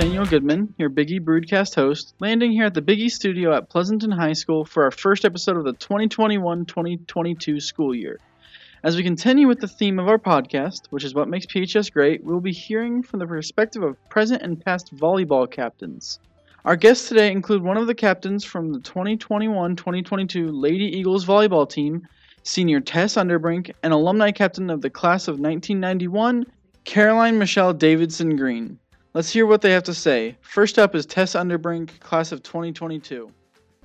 Nathaniel Goodman, your Biggie Broadcast host, landing here at the Biggie Studio at Pleasanton High School for our first episode of the 2021 2022 school year. As we continue with the theme of our podcast, which is what makes PHS great, we will be hearing from the perspective of present and past volleyball captains. Our guests today include one of the captains from the 2021 2022 Lady Eagles volleyball team, senior Tess Underbrink, and alumni captain of the class of 1991, Caroline Michelle Davidson Green. Let's hear what they have to say. First up is Tess Underbrink, class of 2022.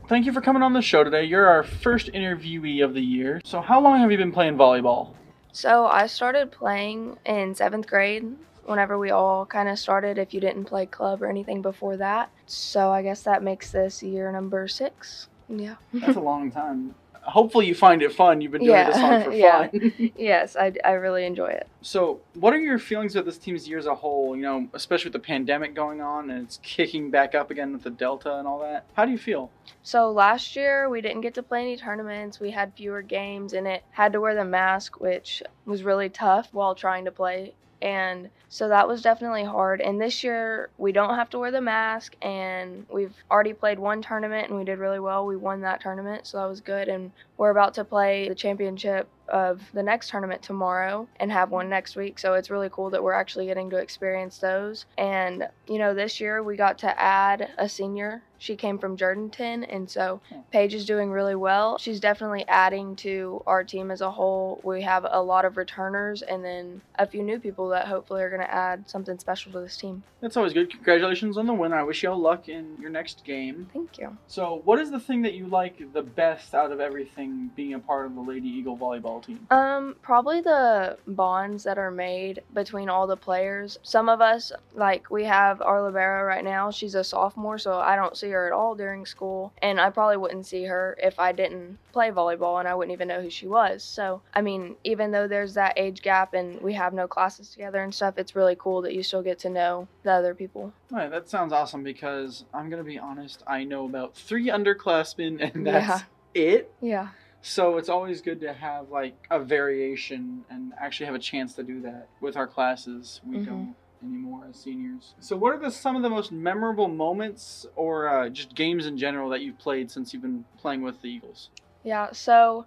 Thank you for coming on the show today. You're our first interviewee of the year. So, how long have you been playing volleyball? So I started playing in seventh grade whenever we all kind of started, if you didn't play club or anything before that. So I guess that makes this year number six. Yeah. That's a long time. Hopefully, you find it fun. You've been doing Yeah, this on for yeah. fun. yes, I, I really enjoy it. so, what are your feelings of this team's year as a whole? You know, especially with the pandemic going on and it's kicking back up again with the Delta and all that. How do you feel? So last year we didn't get to play any tournaments. We had fewer games and it had to wear the mask, which was really tough while trying to play. And so that was definitely hard. And this year we don't have to wear the mask and we've already played one tournament and we did really well. We won that tournament, so that was good. And we're about to play the championship of the next tournament tomorrow and have one next week. So it's really cool that we're actually getting to experience those. And, you know, this year we got to add a senior. She came from Jourdanton, and so Paige is doing really well. She's definitely adding to our team as a whole. We have a lot of returners and then a few new people that hopefully are going to add something special to this team. That's always good. Congratulations on the win. I wish you all luck in your next game. Thank you. So, what is the thing that you like the best out of everything being a part of the Lady Eagle volleyball team? Um, probably the bonds that are made between all the players. Some of us, like we have our libero right now. She's a sophomore, so I don't see her at all during school, and I probably wouldn't see her if I didn't play volleyball, and I wouldn't even know who she was. So, I mean, even though there's that age gap and we have no classes together and stuff, it's really cool that you still get to know the other people. Right, that sounds awesome because I'm gonna be honest. I know about three underclassmen, and that's it. Yeah. So it's always good to have like a variation and actually have a chance to do that with our classes. We Mhm. don't anymore as seniors. So what are the some of the most memorable moments or uh, just games in general that you've played since you've been playing with the Eagles? Yeah, so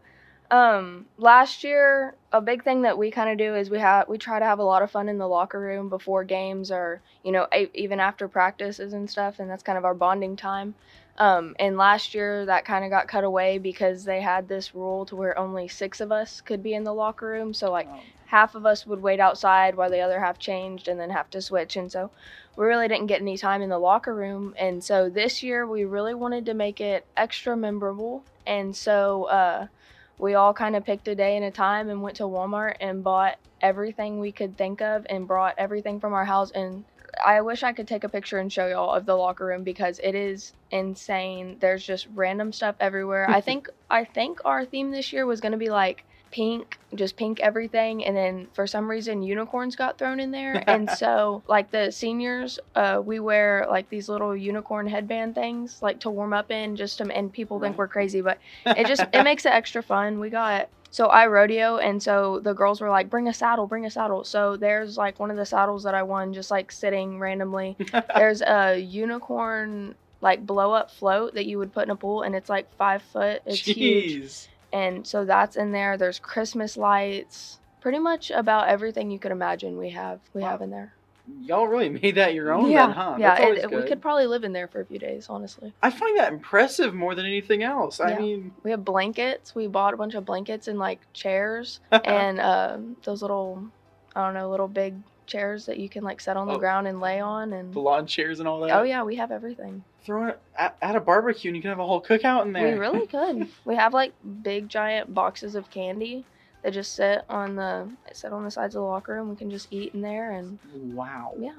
um last year a big thing that we kind of do is we have we try to have a lot of fun in the locker room before games or you know e- even after practices and stuff and that's kind of our bonding time. Um and last year that kind of got cut away because they had this rule to where only 6 of us could be in the locker room so like Um, half of us would wait outside while the other half changed and then have to switch and so we really didn't get any time in the locker room and so this year we really wanted to make it extra memorable and so uh we all kind of picked a day and a time and went to Walmart and bought everything we could think of and brought everything from our house and I wish I could take a picture and show y'all of the locker room because it is insane. There's just random stuff everywhere. I think I think our theme this year was going to be like pink, just pink everything and then for some reason unicorns got thrown in there and so like the seniors uh we wear like these little unicorn headband things like to warm up in just to and people think we're crazy but it just it makes it extra fun. We got so I rodeo and so the girls were like, bring a saddle, bring a saddle. So there's like one of the saddles that I won just like sitting randomly. There's a unicorn like blow up float that you would put in a pool and it's like five foot. It's huge. And so that's in there. There's Christmas lights. Pretty much about everything you could imagine we have we have in there. Y'all really made that your own yeah, then, huh? yeah. Always we could probably live in there for a few days, honestly. I find that impressive more than anything else. I Yeah. mean, We have blankets. We bought a bunch of blankets and like chairs and um, those little, I don't know, little big chairs that you can like set on the Oh. ground and lay on. And the lawn chairs and all that. oh yeah, we have everything. Throw it at, at a barbecue and you can have a whole cookout in there. We really could. we have like big giant boxes of candy that just sit on the sit on the sides of the locker room. We can just eat in there and wow. yeah.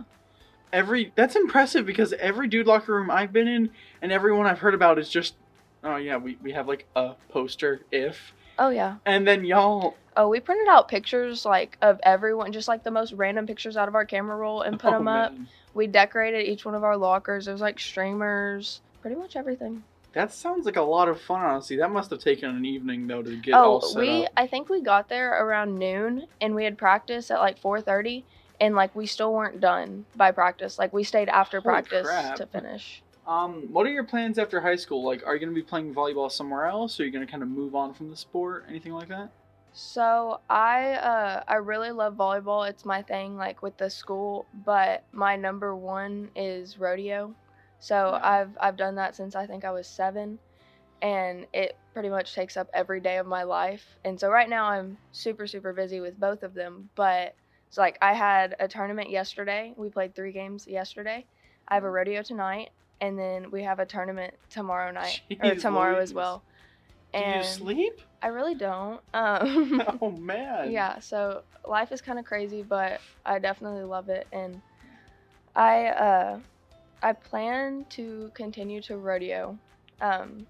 Every that's impressive because every dude locker room I've been in and everyone I've heard about is just oh yeah, we, we have like a poster if Oh yeah. and then y'all Oh, we printed out pictures like of everyone, just like the most random pictures out of our camera roll and put oh, them up. man. We decorated each one of our lockers. There's like streamers, pretty much everything. That sounds like a lot of fun, honestly. That must have taken an evening though to get oh, all oh, set we up. I think we got there around noon and we had practice at like 4:30 and like we still weren't done by practice. Like we stayed after Holy practice crap. to finish. Um, what are your plans after high school? Like, are you going to be playing volleyball somewhere else? Or are you going to kind of move on from the sport? Anything like that? So I uh I really love volleyball. It's my thing like with the school, but my number one is rodeo. So Yeah. I've I've done that since I think I was 7 and it pretty much takes up every day of my life. And so right now I'm super super busy with both of them, but it's like I had a tournament yesterday. We played 3 games yesterday. I have a rodeo tonight and then we have a tournament tomorrow night or Jeez tomorrow as Louise. well. Do And you sleep? I really don't. Um oh man. yeah so life is kind of crazy but i definitely love it and i uh i plan to continue to rodeo um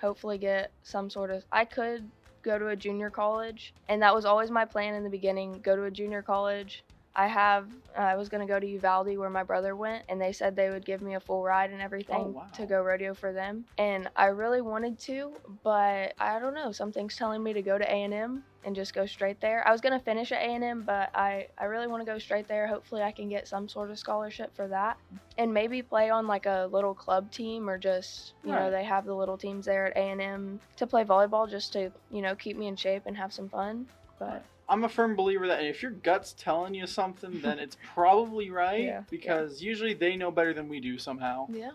hopefully get some sort of i could go to a junior college and that was always my plan in the beginning go to a junior college i have uh, i was going to go to uvalde where my brother went and they said they would give me a full ride and everything Oh, wow. to go rodeo for them. And i really wanted to but i don't know something's telling me to go to a&m and just go straight there. I was going to finish at a&m but i, I really want to go straight there. Hopefully i can get some sort of scholarship for that. And maybe play on like a little club team or just you know they have the little teams there at a&m to play volleyball just to you know keep me in shape and have some fun. But I'm a firm believer that if your gut's telling you something, then it's probably right. Yeah, yeah. Because usually they know better than we do somehow. yeah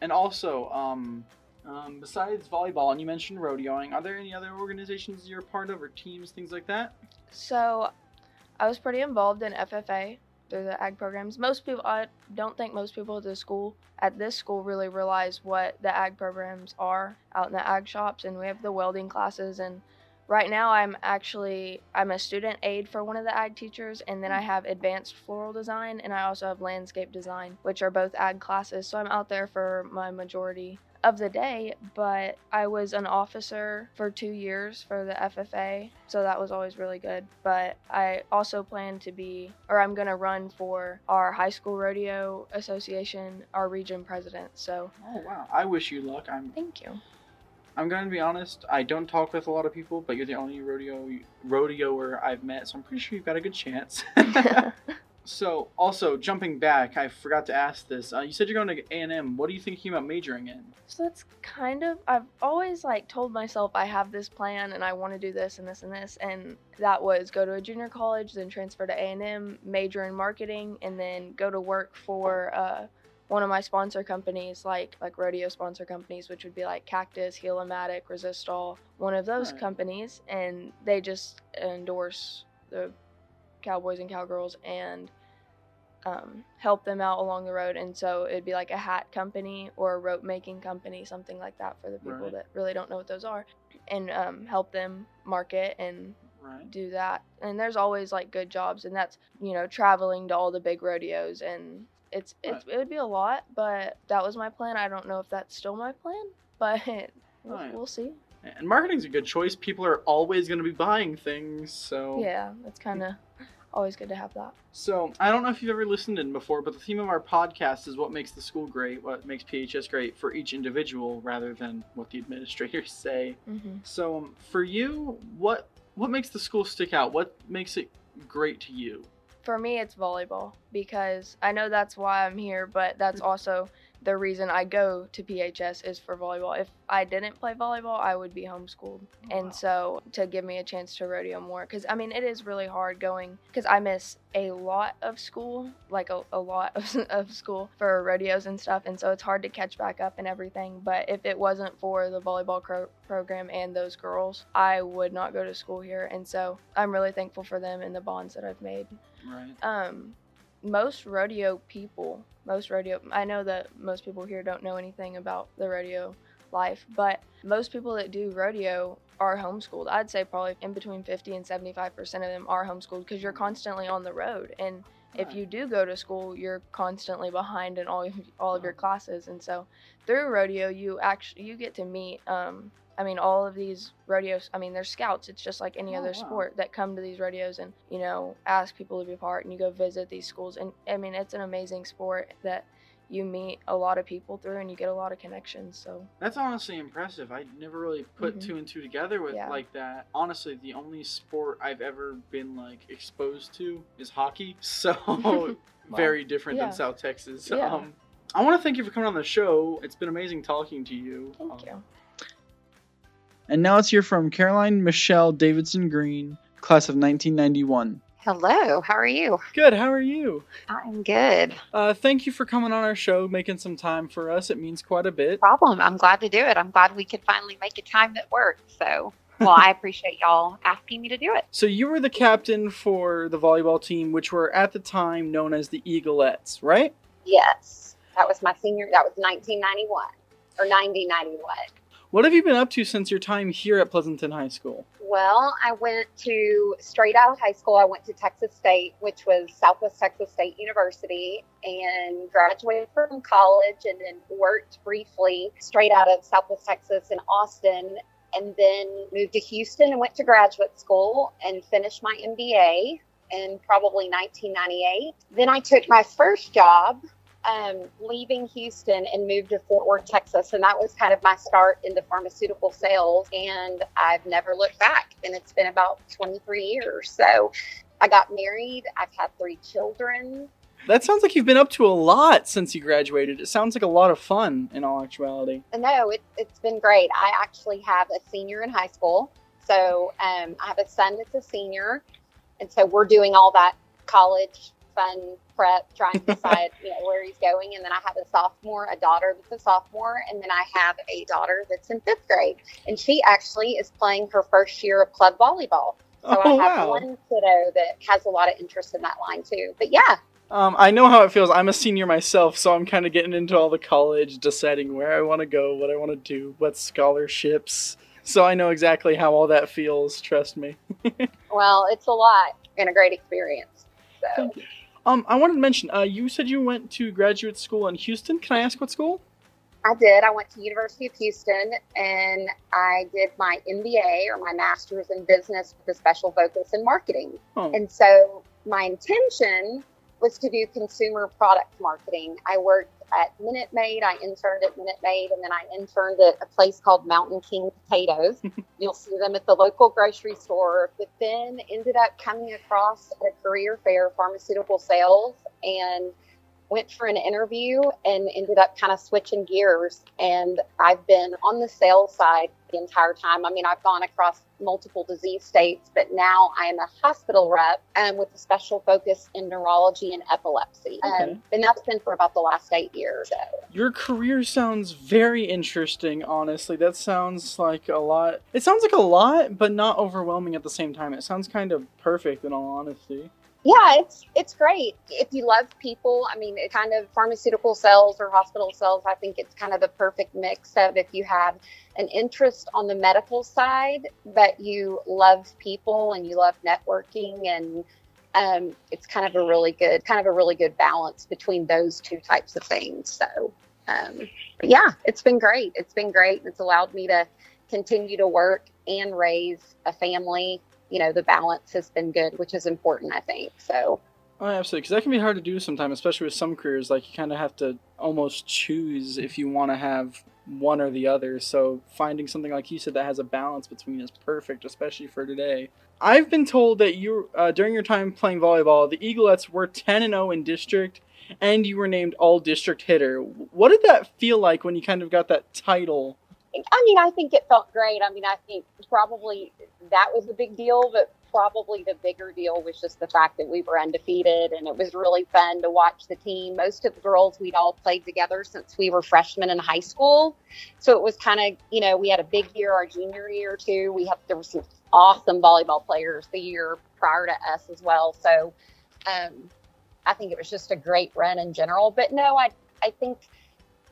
And also, um, um, besides volleyball, and you mentioned rodeoing, are there any other organizations you're a part of or teams, things like that? So, I was pretty involved in FFA through the ag programs. Most people, I don't think most people at the school, at this school, really realize what the ag programs are out in the ag shops. And we have the welding classes. And right now, I'm actually I'm a student aide for one of the ag teachers, and then I mm. have advanced floral design, and I also have landscape design, which are both ag classes. So I'm out there for my majority of the day, but I was an officer for two years for the FFA, so that was always really good. But I also plan to be, or I'm gonna run for our high school rodeo association, our region president. So Oh wow! I wish you luck. I'm thank you. I'm to be honest. I don't talk with a lot of people, but you're the only rodeo rodeoer I've met, so I'm pretty sure you've got a good chance. so, also jumping back, I forgot to ask this. Uh, you said you're going to A and M. What are you thinking about majoring in? So that's kind of I've always like told myself I have this plan and I want to do this and this and this and that was go to a junior college, then transfer to A&M, major in marketing and then go to work for uh one of my sponsor companies like like rodeo sponsor companies which would be like Cactus, Heel-O-Matic, Resistol, one of those Right. companies and they just endorse the cowboys and cowgirls and um, help them out along the road. And so it'd be like a hat company or a rope making company, something like that for the people Right. that really don't know what those are, and um, help them market and Right. do that. And there's always like good jobs, and that's you know traveling to all the big rodeos, and it's it's it would be a lot, but that was my plan. I don't know if that's still my plan, but we'll, Right. we'll see. And marketing's a good choice. People are always going to be buying things, so Yeah, it's kind of always good to have that. So I don't know if you've ever listened in before, but the theme of our podcast is what makes the school great, what makes PHS great for each individual, rather than what the administrators say. hmm So um, for you, what what makes the school stick out? What makes it great to you? For me, it's volleyball because I know that's why I'm here, but that's mm-hmm. also the reason I go to PHS is for volleyball. If I didn't play volleyball, I would be homeschooled. Oh, wow. And so to give me a chance to rodeo more, because I mean, it is really hard going, because I miss a lot of school, like a, a lot of, of school for rodeos and stuff. And so it's hard to catch back up and everything. But if it wasn't for the volleyball cro- program and those girls, I would not go to school here. And so I'm really thankful for them and the bonds that I've made Right. um most rodeo people most rodeo i know that most people here don't know anything about the rodeo life but most people that do rodeo are homeschooled. I'd say probably in between 50 and 75 percent of them are homeschooled because you're constantly on the road. And if you do go to school you're constantly behind in all all of your classes. And so through rodeo you actually you get to meet um I mean, all of these rodeos, I mean, they're scouts. It's just like any Oh, other wow. sport that come to these rodeos and, you know, ask people to be a part and you go visit these schools. And I mean, it's an amazing sport that you meet a lot of people through and you get a lot of connections. So That's honestly impressive. I never really put Mhm. two and two together with Yeah. like that. Honestly, the only sport I've ever been like exposed to is hockey. So very different Yeah. than South Texas. Yeah. Um, I want to thank you for coming on the show. It's been amazing talking to you. thank Um, you. And now let's hear from Caroline Michelle Davidson Green, class of 1991. Hello, how are you? Good. How are you? I'm good. Uh, thank you for coming on our show, making some time for us. It means quite a bit. Problem. I'm glad to do it. I'm glad we could finally make a time that works. So, well, I appreciate y'all asking me to do it. So you were the captain for the volleyball team, which were at the time known as the Eaglettes, right? Yes, that was my senior. That was 1991 or 9091. What have you been up to since your time here at Pleasanton High School? Well, I went to straight out of high school. I went to Texas State, which was Southwest Texas State University, and graduated from college and then worked briefly straight out of Southwest Texas in Austin, and then moved to Houston and went to graduate school and finished my MBA in probably 1998. Then I took my first job um, leaving Houston and moved to Fort Worth, Texas. And that was kind of my start into pharmaceutical sales. And I've never looked back. And it's been about 23 years. So I got married. I've had three children. That sounds like you've been up to a lot since you graduated. It sounds like a lot of fun in all actuality. No, it, it's been great. I actually have a senior in high school. So um, I have a son that's a senior. And so we're doing all that college fun prep, trying to decide you know, where he's going. And then I have a sophomore, a daughter that's a sophomore, and then I have a daughter that's in fifth grade. And she actually is playing her first year of club volleyball. So oh I have wow! one kiddo that has a lot of interest in that line too. But yeah, Um, I know how it feels. I'm a senior myself, so I'm kind of getting into all the college, deciding where I want to go, what I want to do, what scholarships. So I know exactly how all that feels. Trust me. well, it's a lot and a great experience. So Thank you. Um, I wanted to mention. Uh, you said you went to graduate school in Houston. Can I ask what school? I did. I went to University of Houston and I did my MBA or my master's in business with a special focus in marketing. Oh, And so my intention was to do consumer product marketing. I worked at Minute Maid. I interned at Minute Maid, and then I interned at a place called Mountain King Potatoes. You'll see them at the local grocery store. But then ended up coming across at a career fair, pharmaceutical sales, and went for an interview and ended up kind of switching gears. And I've been on the sales side the entire time. I mean, I've gone across multiple disease states, but now I am a hospital rep and with a special focus in neurology and epilepsy. Okay. Um, and that's been for about the last eight years. So. your career sounds very interesting. Honestly, that sounds like a lot. It sounds like a lot, but not overwhelming at the same time. It sounds kind of perfect, in all honesty. Yeah, it's it's great. If you love people, I mean, it kind of pharmaceutical sales or hospital sales, I think it's kind of the perfect mix of if you have an interest on the medical side, but you love people and you love networking and um, it's kind of a really good kind of a really good balance between those two types of things. So um, yeah, it's been great. It's been great. It's allowed me to continue to work and raise a family you know the balance has been good which is important i think so Oh, absolutely, because that can be hard to do sometimes, especially with some careers. Like you kind of have to almost choose if you want to have one or the other. So finding something like you said that has a balance between is perfect, especially for today. I've been told that you, uh, during your time playing volleyball, the Eaglettes were ten and zero in district, and you were named All District Hitter. What did that feel like when you kind of got that title? I mean i think it felt great. I mean i think probably that was the big deal but probably the bigger deal was just the fact that we were undefeated and it was really fun to watch the team. Most of the girls we'd all played together since we were freshmen in high school. So it was kind of you know we had a big year our junior year too. We had there were some awesome volleyball players the year prior to us as well. So um, i think it was just a great run in general. But no i i think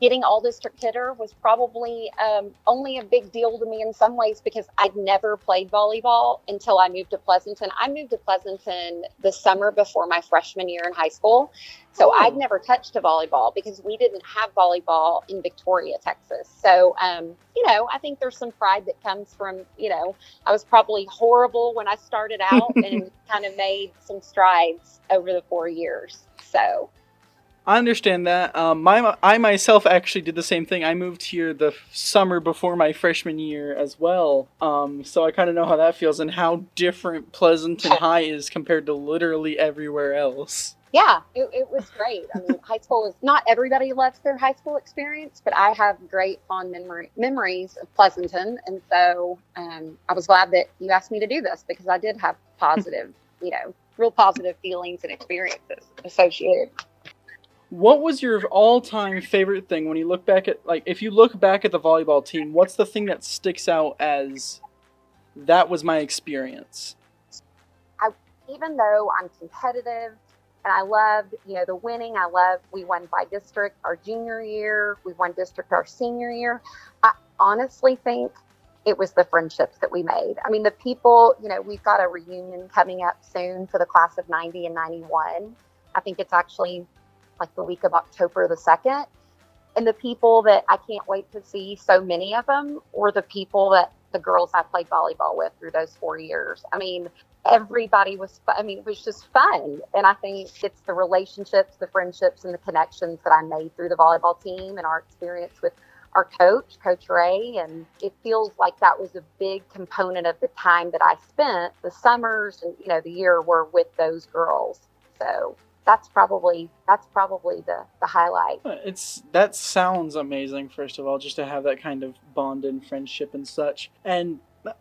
getting all district hitter was probably um, only a big deal to me in some ways because I'd never played volleyball until I moved to Pleasanton. I moved to Pleasanton the summer before my freshman year in high school. So Oh. I'd never touched a volleyball because we didn't have volleyball in Victoria, Texas. So, um, you know, I think there's some pride that comes from, you know, I was probably horrible when I started out and kind of made some strides over the four years. So, I understand that. Um, my I myself actually did the same thing. I moved here the summer before my freshman year as well. Um, so I kind of know how that feels and how different Pleasanton High is compared to literally everywhere else. Yeah, it, it was great. I mean, high school is not everybody loves their high school experience, but I have great fond memory, memories of Pleasanton, and so um, I was glad that you asked me to do this because I did have positive, you know, real positive feelings and experiences associated what was your all-time favorite thing when you look back at like if you look back at the volleyball team what's the thing that sticks out as that was my experience I, even though i'm competitive and i loved you know the winning i loved we won bi-district our junior year we won district our senior year i honestly think it was the friendships that we made. I mean, the people, you know, we've got a reunion coming up soon for the class of 90 and 91. I think it's actually like the week of October the 2nd. And the people that I can't wait to see, so many of them, were the people that the girls I played volleyball with through those four years. I mean, everybody was, I mean, it was just fun. And I think it's the relationships, the friendships, and the connections that I made through the volleyball team and our experience with our coach, Coach Ray. And it feels like that was a big component of the time that I spent, the summers and, you know, the year were with those girls. So that's probably that's probably the the highlight. Uh, it's that sounds amazing. First of all, just to have that kind of bond and friendship and such. And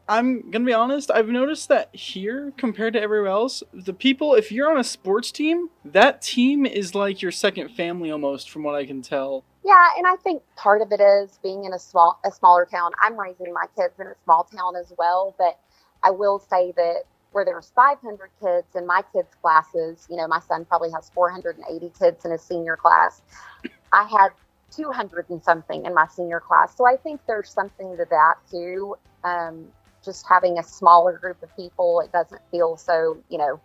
I'm gonna be honest. I've noticed that here, compared to everywhere else, the people. If you're on a sports team, that team is like your second family almost, from what I can tell. Yeah, and I think part of it is being in a small a smaller town. I'm raising my kids in a small town as well, but I will say that where there's 500 kids in my kids' classes. You know, my son probably has 480 kids in his senior class. I had 200 and something in my senior class. So I think there's something to that too. Um, just having a smaller group of people, it doesn't feel so, you know,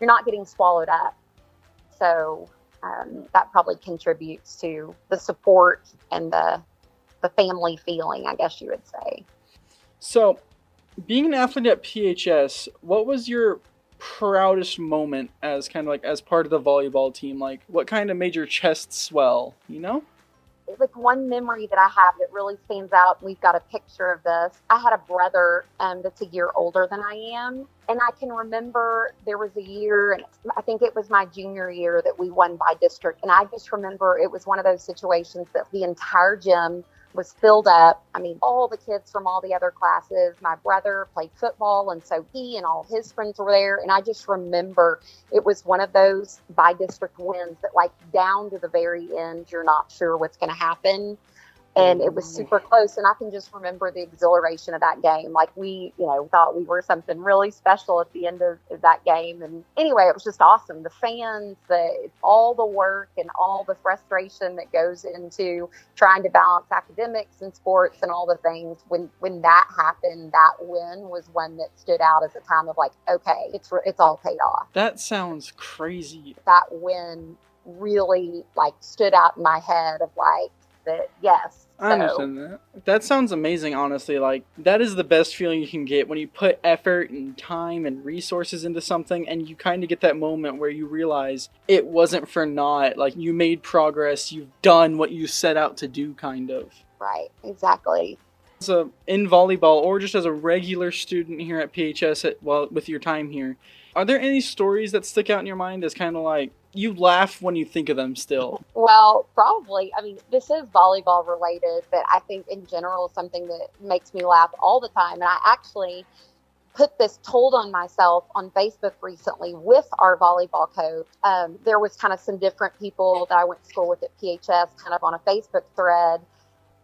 you're not getting swallowed up. So um, that probably contributes to the support and the the family feeling, I guess you would say. So being an athlete at PHS, what was your proudest moment as kind of like as part of the volleyball team? Like, what kind of made your chest swell? You know. Like one memory that I have that really stands out. We've got a picture of this. I had a brother um, that's a year older than I am, and I can remember there was a year, and I think it was my junior year that we won bi-district. And I just remember it was one of those situations that the entire gym was filled up. I mean, all the kids from all the other classes. My brother played football, and so he and all his friends were there. And I just remember it was one of those bi-district wins that, like, down to the very end, you're not sure what's going to happen and it was super close. And I can just remember the exhilaration of that game. Like we, you know, thought we were something really special at the end of, that game. And anyway, it was just awesome. The fans, the all the work and all the frustration that goes into trying to balance academics and sports and all the things. When when that happened, that win was one that stood out as a time of like, okay, it's it's all paid off. That sounds crazy. That win really like stood out in my head of like that yes I understand that. That sounds amazing, honestly. Like, that is the best feeling you can get when you put effort and time and resources into something and you kind of get that moment where you realize it wasn't for naught. Like, you made progress, you've done what you set out to do, kind of. Right, exactly. So, in volleyball, or just as a regular student here at PHS, at, well, with your time here, are there any stories that stick out in your mind as kind of like, you laugh when you think of them still? Well, probably. I mean, this is volleyball related, but I think in general, something that makes me laugh all the time. And I actually put this told on myself on Facebook recently with our volleyball coach. Um, there was kind of some different people that I went to school with at PHS, kind of on a Facebook thread.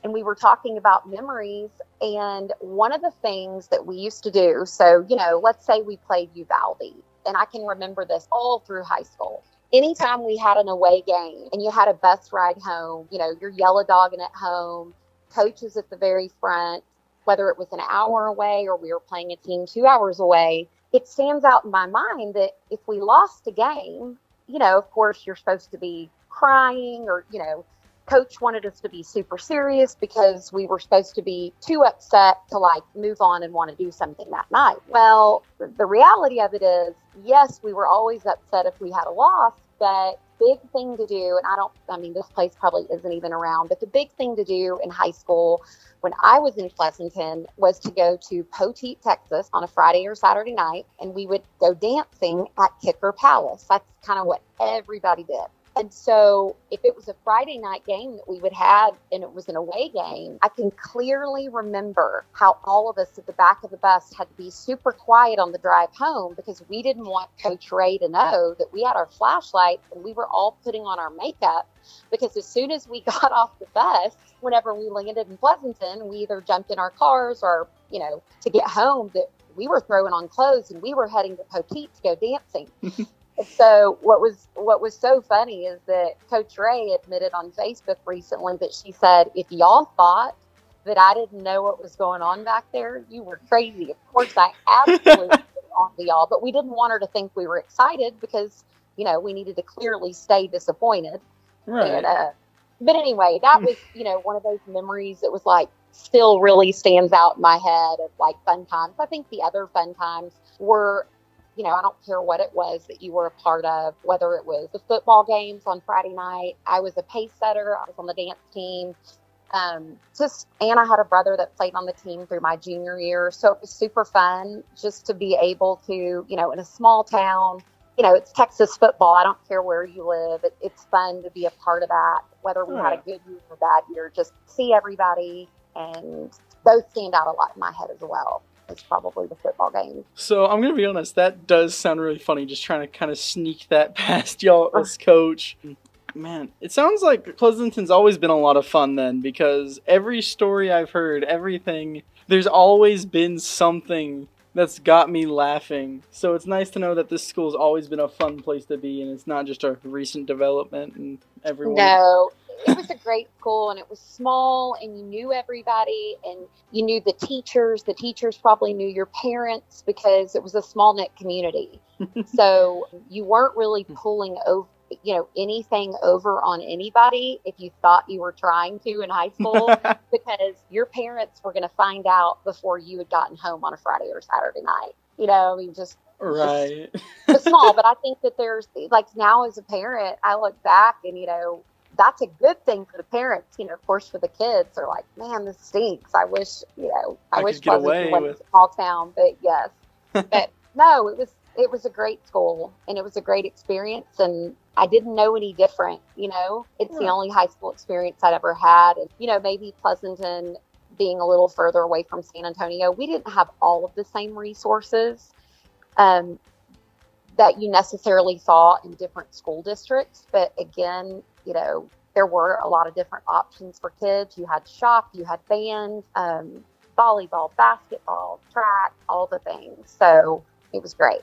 And we were talking about memories. And one of the things that we used to do, so, you know, let's say we played Uvalde. And I can remember this all through high school anytime we had an away game and you had a bus ride home, you know, you're yellow dogging at home, coaches at the very front, whether it was an hour away or we were playing a team two hours away, it stands out in my mind that if we lost a game, you know, of course, you're supposed to be crying or, you know, coach wanted us to be super serious because we were supposed to be too upset to like move on and want to do something that night. Well, the reality of it is, yes, we were always upset if we had a loss, But big thing to do, and I don't, I mean, this place probably isn't even around, but the big thing to do in high school when I was in Pleasanton was to go to Poteet, Texas on a Friday or Saturday night, and we would go dancing at Kicker Palace. That's kind of what everybody did. And so, if it was a Friday night game that we would have and it was an away game, I can clearly remember how all of us at the back of the bus had to be super quiet on the drive home because we didn't want Coach Ray to know that we had our flashlights and we were all putting on our makeup. Because as soon as we got off the bus, whenever we landed in Pleasanton, we either jumped in our cars or, you know, to get home, that we were throwing on clothes and we were heading to Poteet to go dancing. so what was what was so funny is that Coach Ray admitted on Facebook recently that she said, if y'all thought that I didn't know what was going on back there, you were crazy. Of course, I absolutely on to y'all, but we didn't want her to think we were excited because you know we needed to clearly stay disappointed. Right. And, uh, but anyway, that was you know one of those memories that was like still really stands out in my head of like fun times. I think the other fun times were you know, I don't care what it was that you were a part of, whether it was the football games on Friday night. I was a pace setter. I was on the dance team. Um, just, and I had a brother that played on the team through my junior year. So it was super fun just to be able to, you know, in a small town, you know, it's Texas football. I don't care where you live. It, it's fun to be a part of that, whether we had a good year or a bad year, just see everybody. And those stand out a lot in my head as well is probably the football game. So I'm gonna be honest, that does sound really funny. Just trying to kind of sneak that past y'all as coach. Man, it sounds like Pleasanton's always been a lot of fun then, because every story I've heard, everything, there's always been something that's got me laughing. So it's nice to know that this school's always been a fun place to be, and it's not just a recent development and everyone. No, it was a great school and it was small and you knew everybody and you knew the teachers. The teachers probably knew your parents because it was a small knit community. so you weren't really pulling over you know anything over on anybody if you thought you were trying to in high school because your parents were going to find out before you had gotten home on a Friday or Saturday night. You know, I mean, just right. Just, small, but I think that there's like now as a parent, I look back and you know that's a good thing for the parents. You know, of course, for the kids, they're like, man, this stinks. I wish, you know, I, I wish Pleasanton was with... a small town, but yes, but no, it was it was a great school and it was a great experience and I didn't know any different, you know. It's yeah. the only high school experience I'd ever had. And, you know, maybe Pleasanton being a little further away from San Antonio, we didn't have all of the same resources um, that you necessarily saw in different school districts. But again, you know, there were a lot of different options for kids. You had shop, you had band, um, volleyball, basketball, track, all the things. So it was great.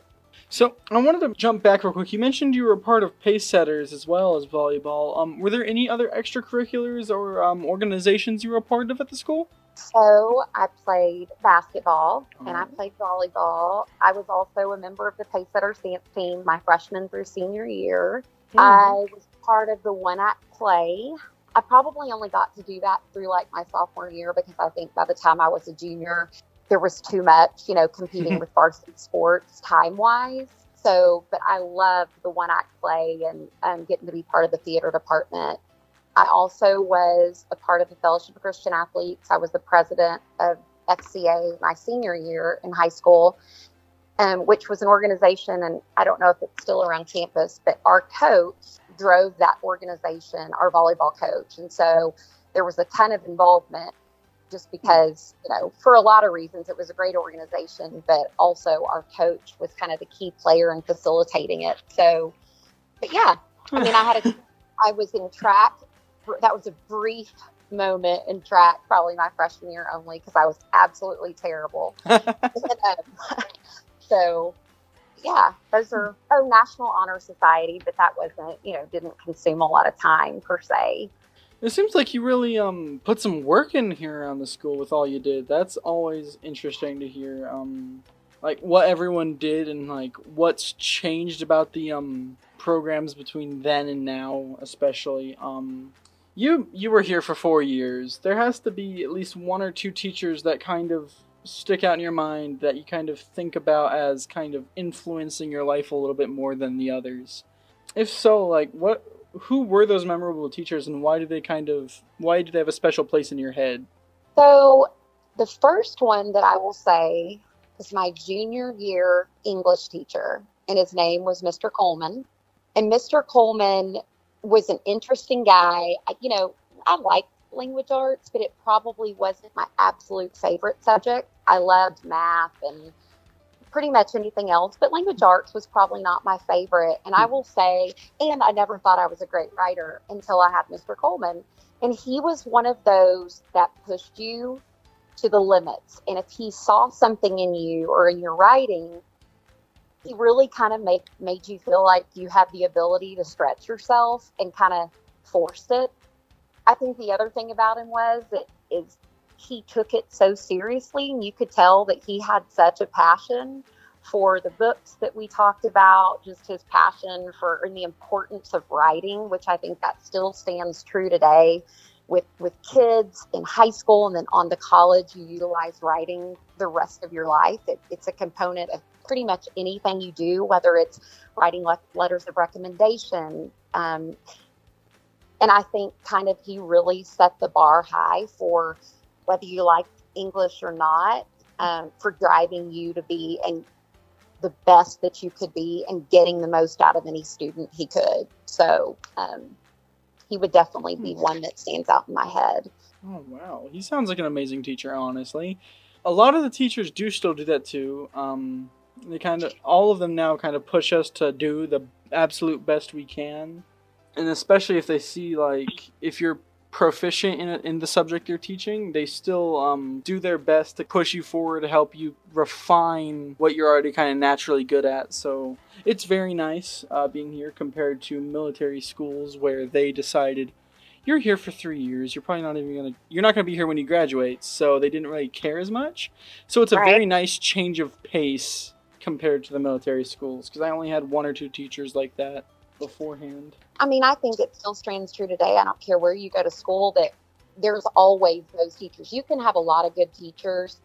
So I wanted to jump back real quick. You mentioned you were a part of pace setters as well as volleyball. Um, were there any other extracurriculars or um, organizations you were a part of at the school? So I played basketball and I oh. played volleyball. I was also a member of the pace setters dance team my freshman through senior year. Mm. I was part of the one act play. I probably only got to do that through like my sophomore year because I think by the time I was a junior, there was too much, you know, competing with varsity sports time wise. So, but I loved the one act play and um, getting to be part of the theater department. I also was a part of the Fellowship of Christian Athletes. I was the president of FCA my senior year in high school um, which was an organization, and I don't know if it's still around campus, but our coach drove that organization, our volleyball coach. And so there was a ton of involvement just because, you know, for a lot of reasons, it was a great organization, but also our coach was kind of the key player in facilitating it. So, but yeah, I mean, I had a, I was in track. That was a brief moment in track, probably my freshman year only, because I was absolutely terrible. and, um, so, yeah, those are oh National Honor Society, but that wasn't you know didn't consume a lot of time per se. It seems like you really um put some work in here around the school with all you did. That's always interesting to hear. Um, like what everyone did and like what's changed about the um programs between then and now, especially. Um, you you were here for four years. There has to be at least one or two teachers that kind of stick out in your mind that you kind of think about as kind of influencing your life a little bit more than the others? If so, like what who were those memorable teachers and why did they kind of why did they have a special place in your head? So the first one that I will say was my junior year English teacher, and his name was Mr. Coleman. And Mr. Coleman was an interesting guy. You know, I liked language arts, but it probably wasn't my absolute favorite subject. I loved math and pretty much anything else, but language arts was probably not my favorite. And I hmm. will say, and I never thought I was a great writer until I had Mr. Coleman. And he was one of those that pushed you to the limits. And if he saw something in you or in your writing, he really kind of made made you feel like you had the ability to stretch yourself and kind of forced it. I think the other thing about him was that is he took it so seriously and you could tell that he had such a passion for the books that we talked about, just his passion for and the importance of writing, which I think that still stands true today with with kids in high school and then on to college. You utilize writing the rest of your life. It, it's a component of pretty much anything you do, whether it's writing le- letters of recommendation. Um, and I think kind of he really set the bar high for whether you like English or not, um, for driving you to be and the best that you could be and getting the most out of any student he could. So um, he would definitely be one that stands out in my head. Oh wow, he sounds like an amazing teacher. Honestly, a lot of the teachers do still do that too. Um, they kind of all of them now kind of push us to do the absolute best we can, and especially if they see like if you're proficient in, in the subject you're teaching, they still um, do their best to push you forward to help you refine what you're already kind of naturally good at. So it's very nice uh, being here compared to military schools where they decided you're here for three years. You're probably not even gonna. You're not gonna be here when you graduate. So they didn't really care as much. So it's a right. very nice change of pace compared to the military schools because I only had one or two teachers like that beforehand. I mean, I think it still stands true today. I don't care where you go to school, that there's always those teachers. You can have a lot of good teachers,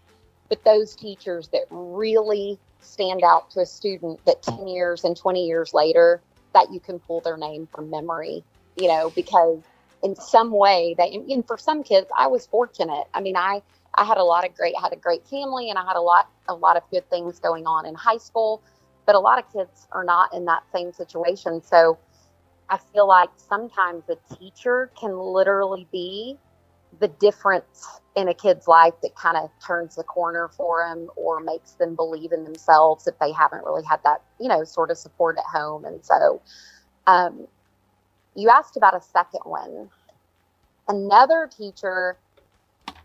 but those teachers that really stand out to a student that 10 years and 20 years later, that you can pull their name from memory, you know, because in some way they, and for some kids, I was fortunate. I mean, I, I had a lot of great, I had a great family and I had a lot, a lot of good things going on in high school, but a lot of kids are not in that same situation. So I feel like sometimes a teacher can literally be the difference in a kid's life that kind of turns the corner for them or makes them believe in themselves if they haven't really had that, you know, sort of support at home. And so, um, you asked about a second one. Another teacher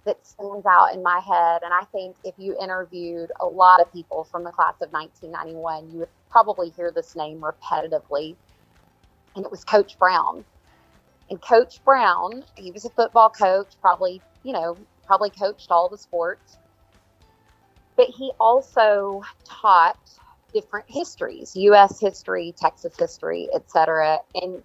that stands out in my head, and I think if you interviewed a lot of people from the class of 1991, you would probably hear this name repetitively and it was Coach Brown. And Coach Brown, he was a football coach, probably, you know, probably coached all the sports. But he also taught different histories, US history, Texas history, etc. And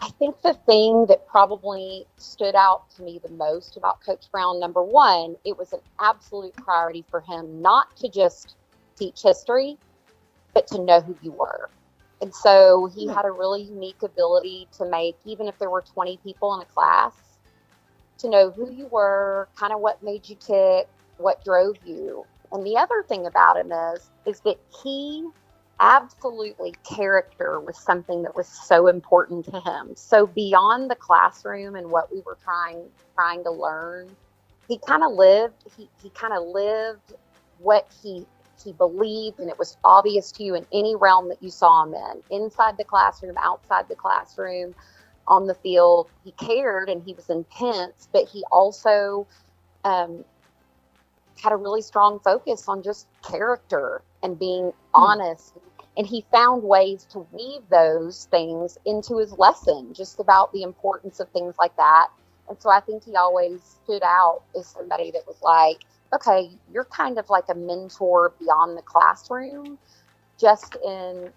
I think the thing that probably stood out to me the most about Coach Brown, number one, it was an absolute priority for him not to just teach history, but to know who you were. And so he hmm. had a really unique ability to make, even if there were 20 people in a class, to know who you were, kind of what made you tick, what drove you. And the other thing about him is, is that he absolutely character was something that was so important to him. So beyond the classroom and what we were trying trying to learn, he kind of lived. He he kind of lived what he he believed, and it was obvious to you in any realm that you saw him in inside the classroom, outside the classroom, on the field. He cared and he was intense, but he also um, had a really strong focus on just character and being hmm. honest. And he found ways to weave those things into his lesson, just about the importance of things like that. And so I think he always stood out as somebody that was like, okay, you're kind of like a mentor beyond the classroom, just in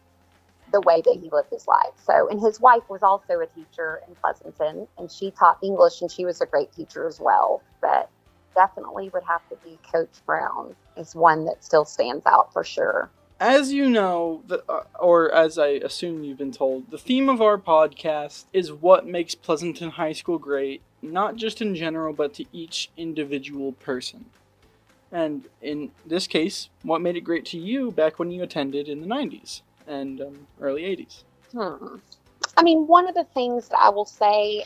the way that he lived his life. So, and his wife was also a teacher in Pleasanton, and she taught English, and she was a great teacher as well. But definitely would have to be Coach Brown is one that still stands out for sure. as you know, the, uh, or as I assume you've been told, the theme of our podcast is what makes Pleasanton High School great, not just in general, but to each individual person. And in this case, what made it great to you back when you attended in the 90s and um, early 80s? Hmm. I mean, one of the things that I will say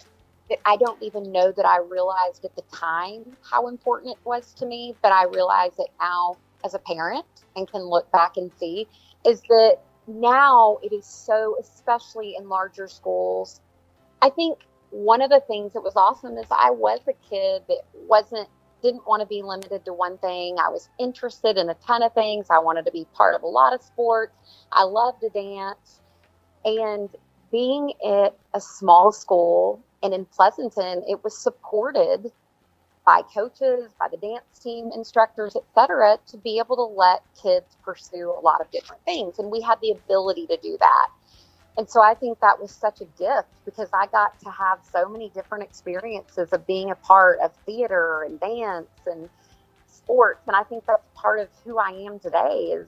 I don't even know that I realized at the time how important it was to me, but I realize it now as a parent and can look back and see is that now it is so, especially in larger schools. I think one of the things that was awesome is I was a kid that wasn't didn't want to be limited to one thing. I was interested in a ton of things. I wanted to be part of a lot of sports. I loved to dance. And being at a small school and in Pleasanton, it was supported by coaches, by the dance team, instructors, et cetera, to be able to let kids pursue a lot of different things. And we had the ability to do that. And so I think that was such a gift because I got to have so many different experiences of being a part of theater and dance and sports. And I think that's part of who I am today is,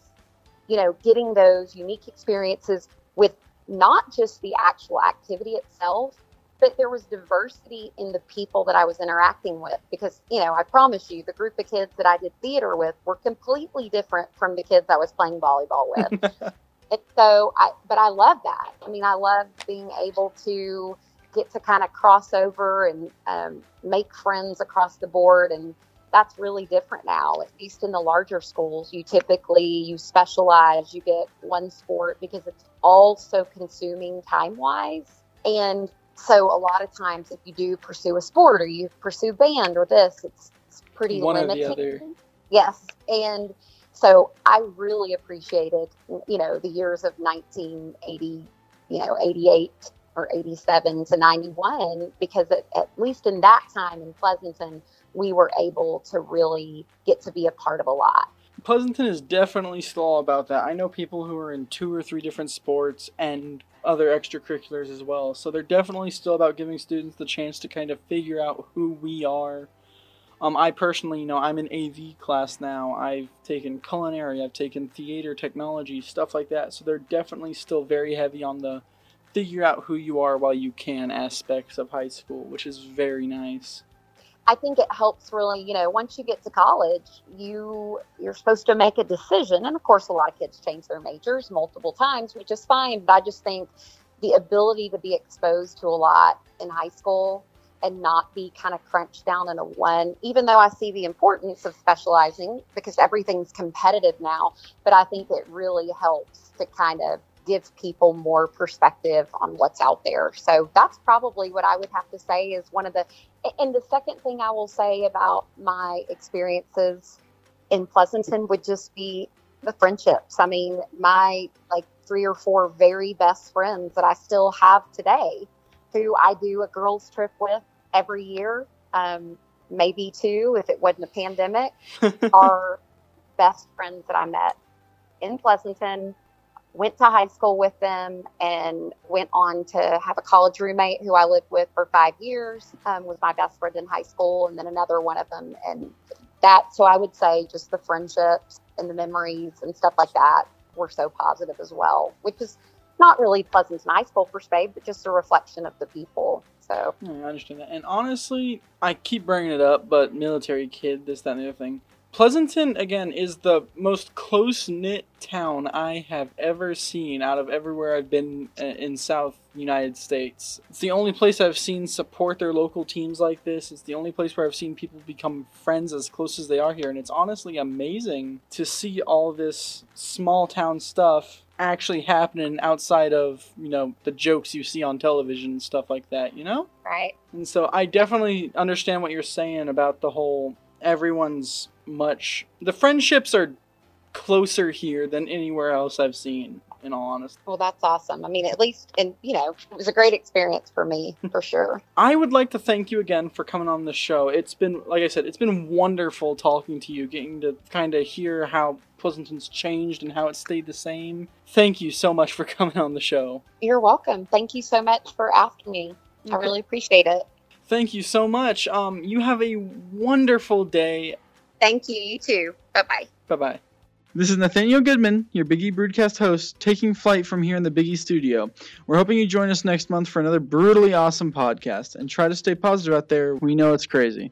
you know, getting those unique experiences with not just the actual activity itself, but there was diversity in the people that I was interacting with because, you know, I promise you, the group of kids that I did theater with were completely different from the kids I was playing volleyball with. and so I, but I love that. I mean, I love being able to get to kind of cross over and um, make friends across the board. And that's really different now, at least in the larger schools. You typically, you specialize, you get one sport because it's all so consuming time wise. And so a lot of times, if you do pursue a sport or you pursue band or this, it's, it's pretty One limiting. or the other. Yes, and so I really appreciated, you know, the years of 1980, you know, 88 or 87 to 91 because at, at least in that time in Pleasanton, we were able to really get to be a part of a lot. Pleasanton is definitely still about that. I know people who are in two or three different sports and other extracurriculars as well. So they're definitely still about giving students the chance to kind of figure out who we are. Um, I personally, you know, I'm in AV class now. I've taken culinary, I've taken theater, technology, stuff like that. So they're definitely still very heavy on the figure out who you are while you can aspects of high school, which is very nice. I think it helps really, you know, once you get to college, you you're supposed to make a decision. And of course a lot of kids change their majors multiple times, which is fine. But I just think the ability to be exposed to a lot in high school and not be kind of crunched down in a one, even though I see the importance of specializing because everything's competitive now, but I think it really helps to kind of give people more perspective on what's out there. So that's probably what I would have to say is one of the and the second thing I will say about my experiences in Pleasanton would just be the friendships. I mean, my like three or four very best friends that I still have today who I do a girls' trip with every year, um, maybe two if it wasn't a pandemic, are best friends that I met in Pleasanton went to high school with them and went on to have a college roommate who I lived with for five years, um, was my best friend in high school, and then another one of them. And that, so I would say just the friendships and the memories and stuff like that were so positive as well, which is not really pleasant in high school per se, but just a reflection of the people. So Yeah, I understand that. And honestly, I keep bringing it up, but military kid, this, that, and the other thing. Pleasanton, again, is the most close knit town I have ever seen out of everywhere I've been uh, in South United States. It's the only place I've seen support their local teams like this. It's the only place where I've seen people become friends as close as they are here. And it's honestly amazing to see all this small town stuff actually happening outside of, you know, the jokes you see on television and stuff like that, you know? right, And so I definitely understand what you're saying about the whole everyone's much the friendships are closer here than anywhere else I've seen in all honesty. well, that's awesome. I mean, at least, and you know, it was a great experience for me for sure. I would like to thank you again for coming on the show. It's been like I said, it's been wonderful talking to you, getting to kind of hear how Pleasanton's changed and how it stayed the same. Thank you so much for coming on the show. You're welcome. Thank you so much for asking me. I really appreciate it. Thank you so much. Um you have a wonderful day. Thank you. You too. Bye bye. Bye-bye. This is Nathaniel Goodman, your Biggie Broadcast host, taking flight from here in the Biggie studio. We're hoping you join us next month for another brutally awesome podcast and try to stay positive out there. We know it's crazy.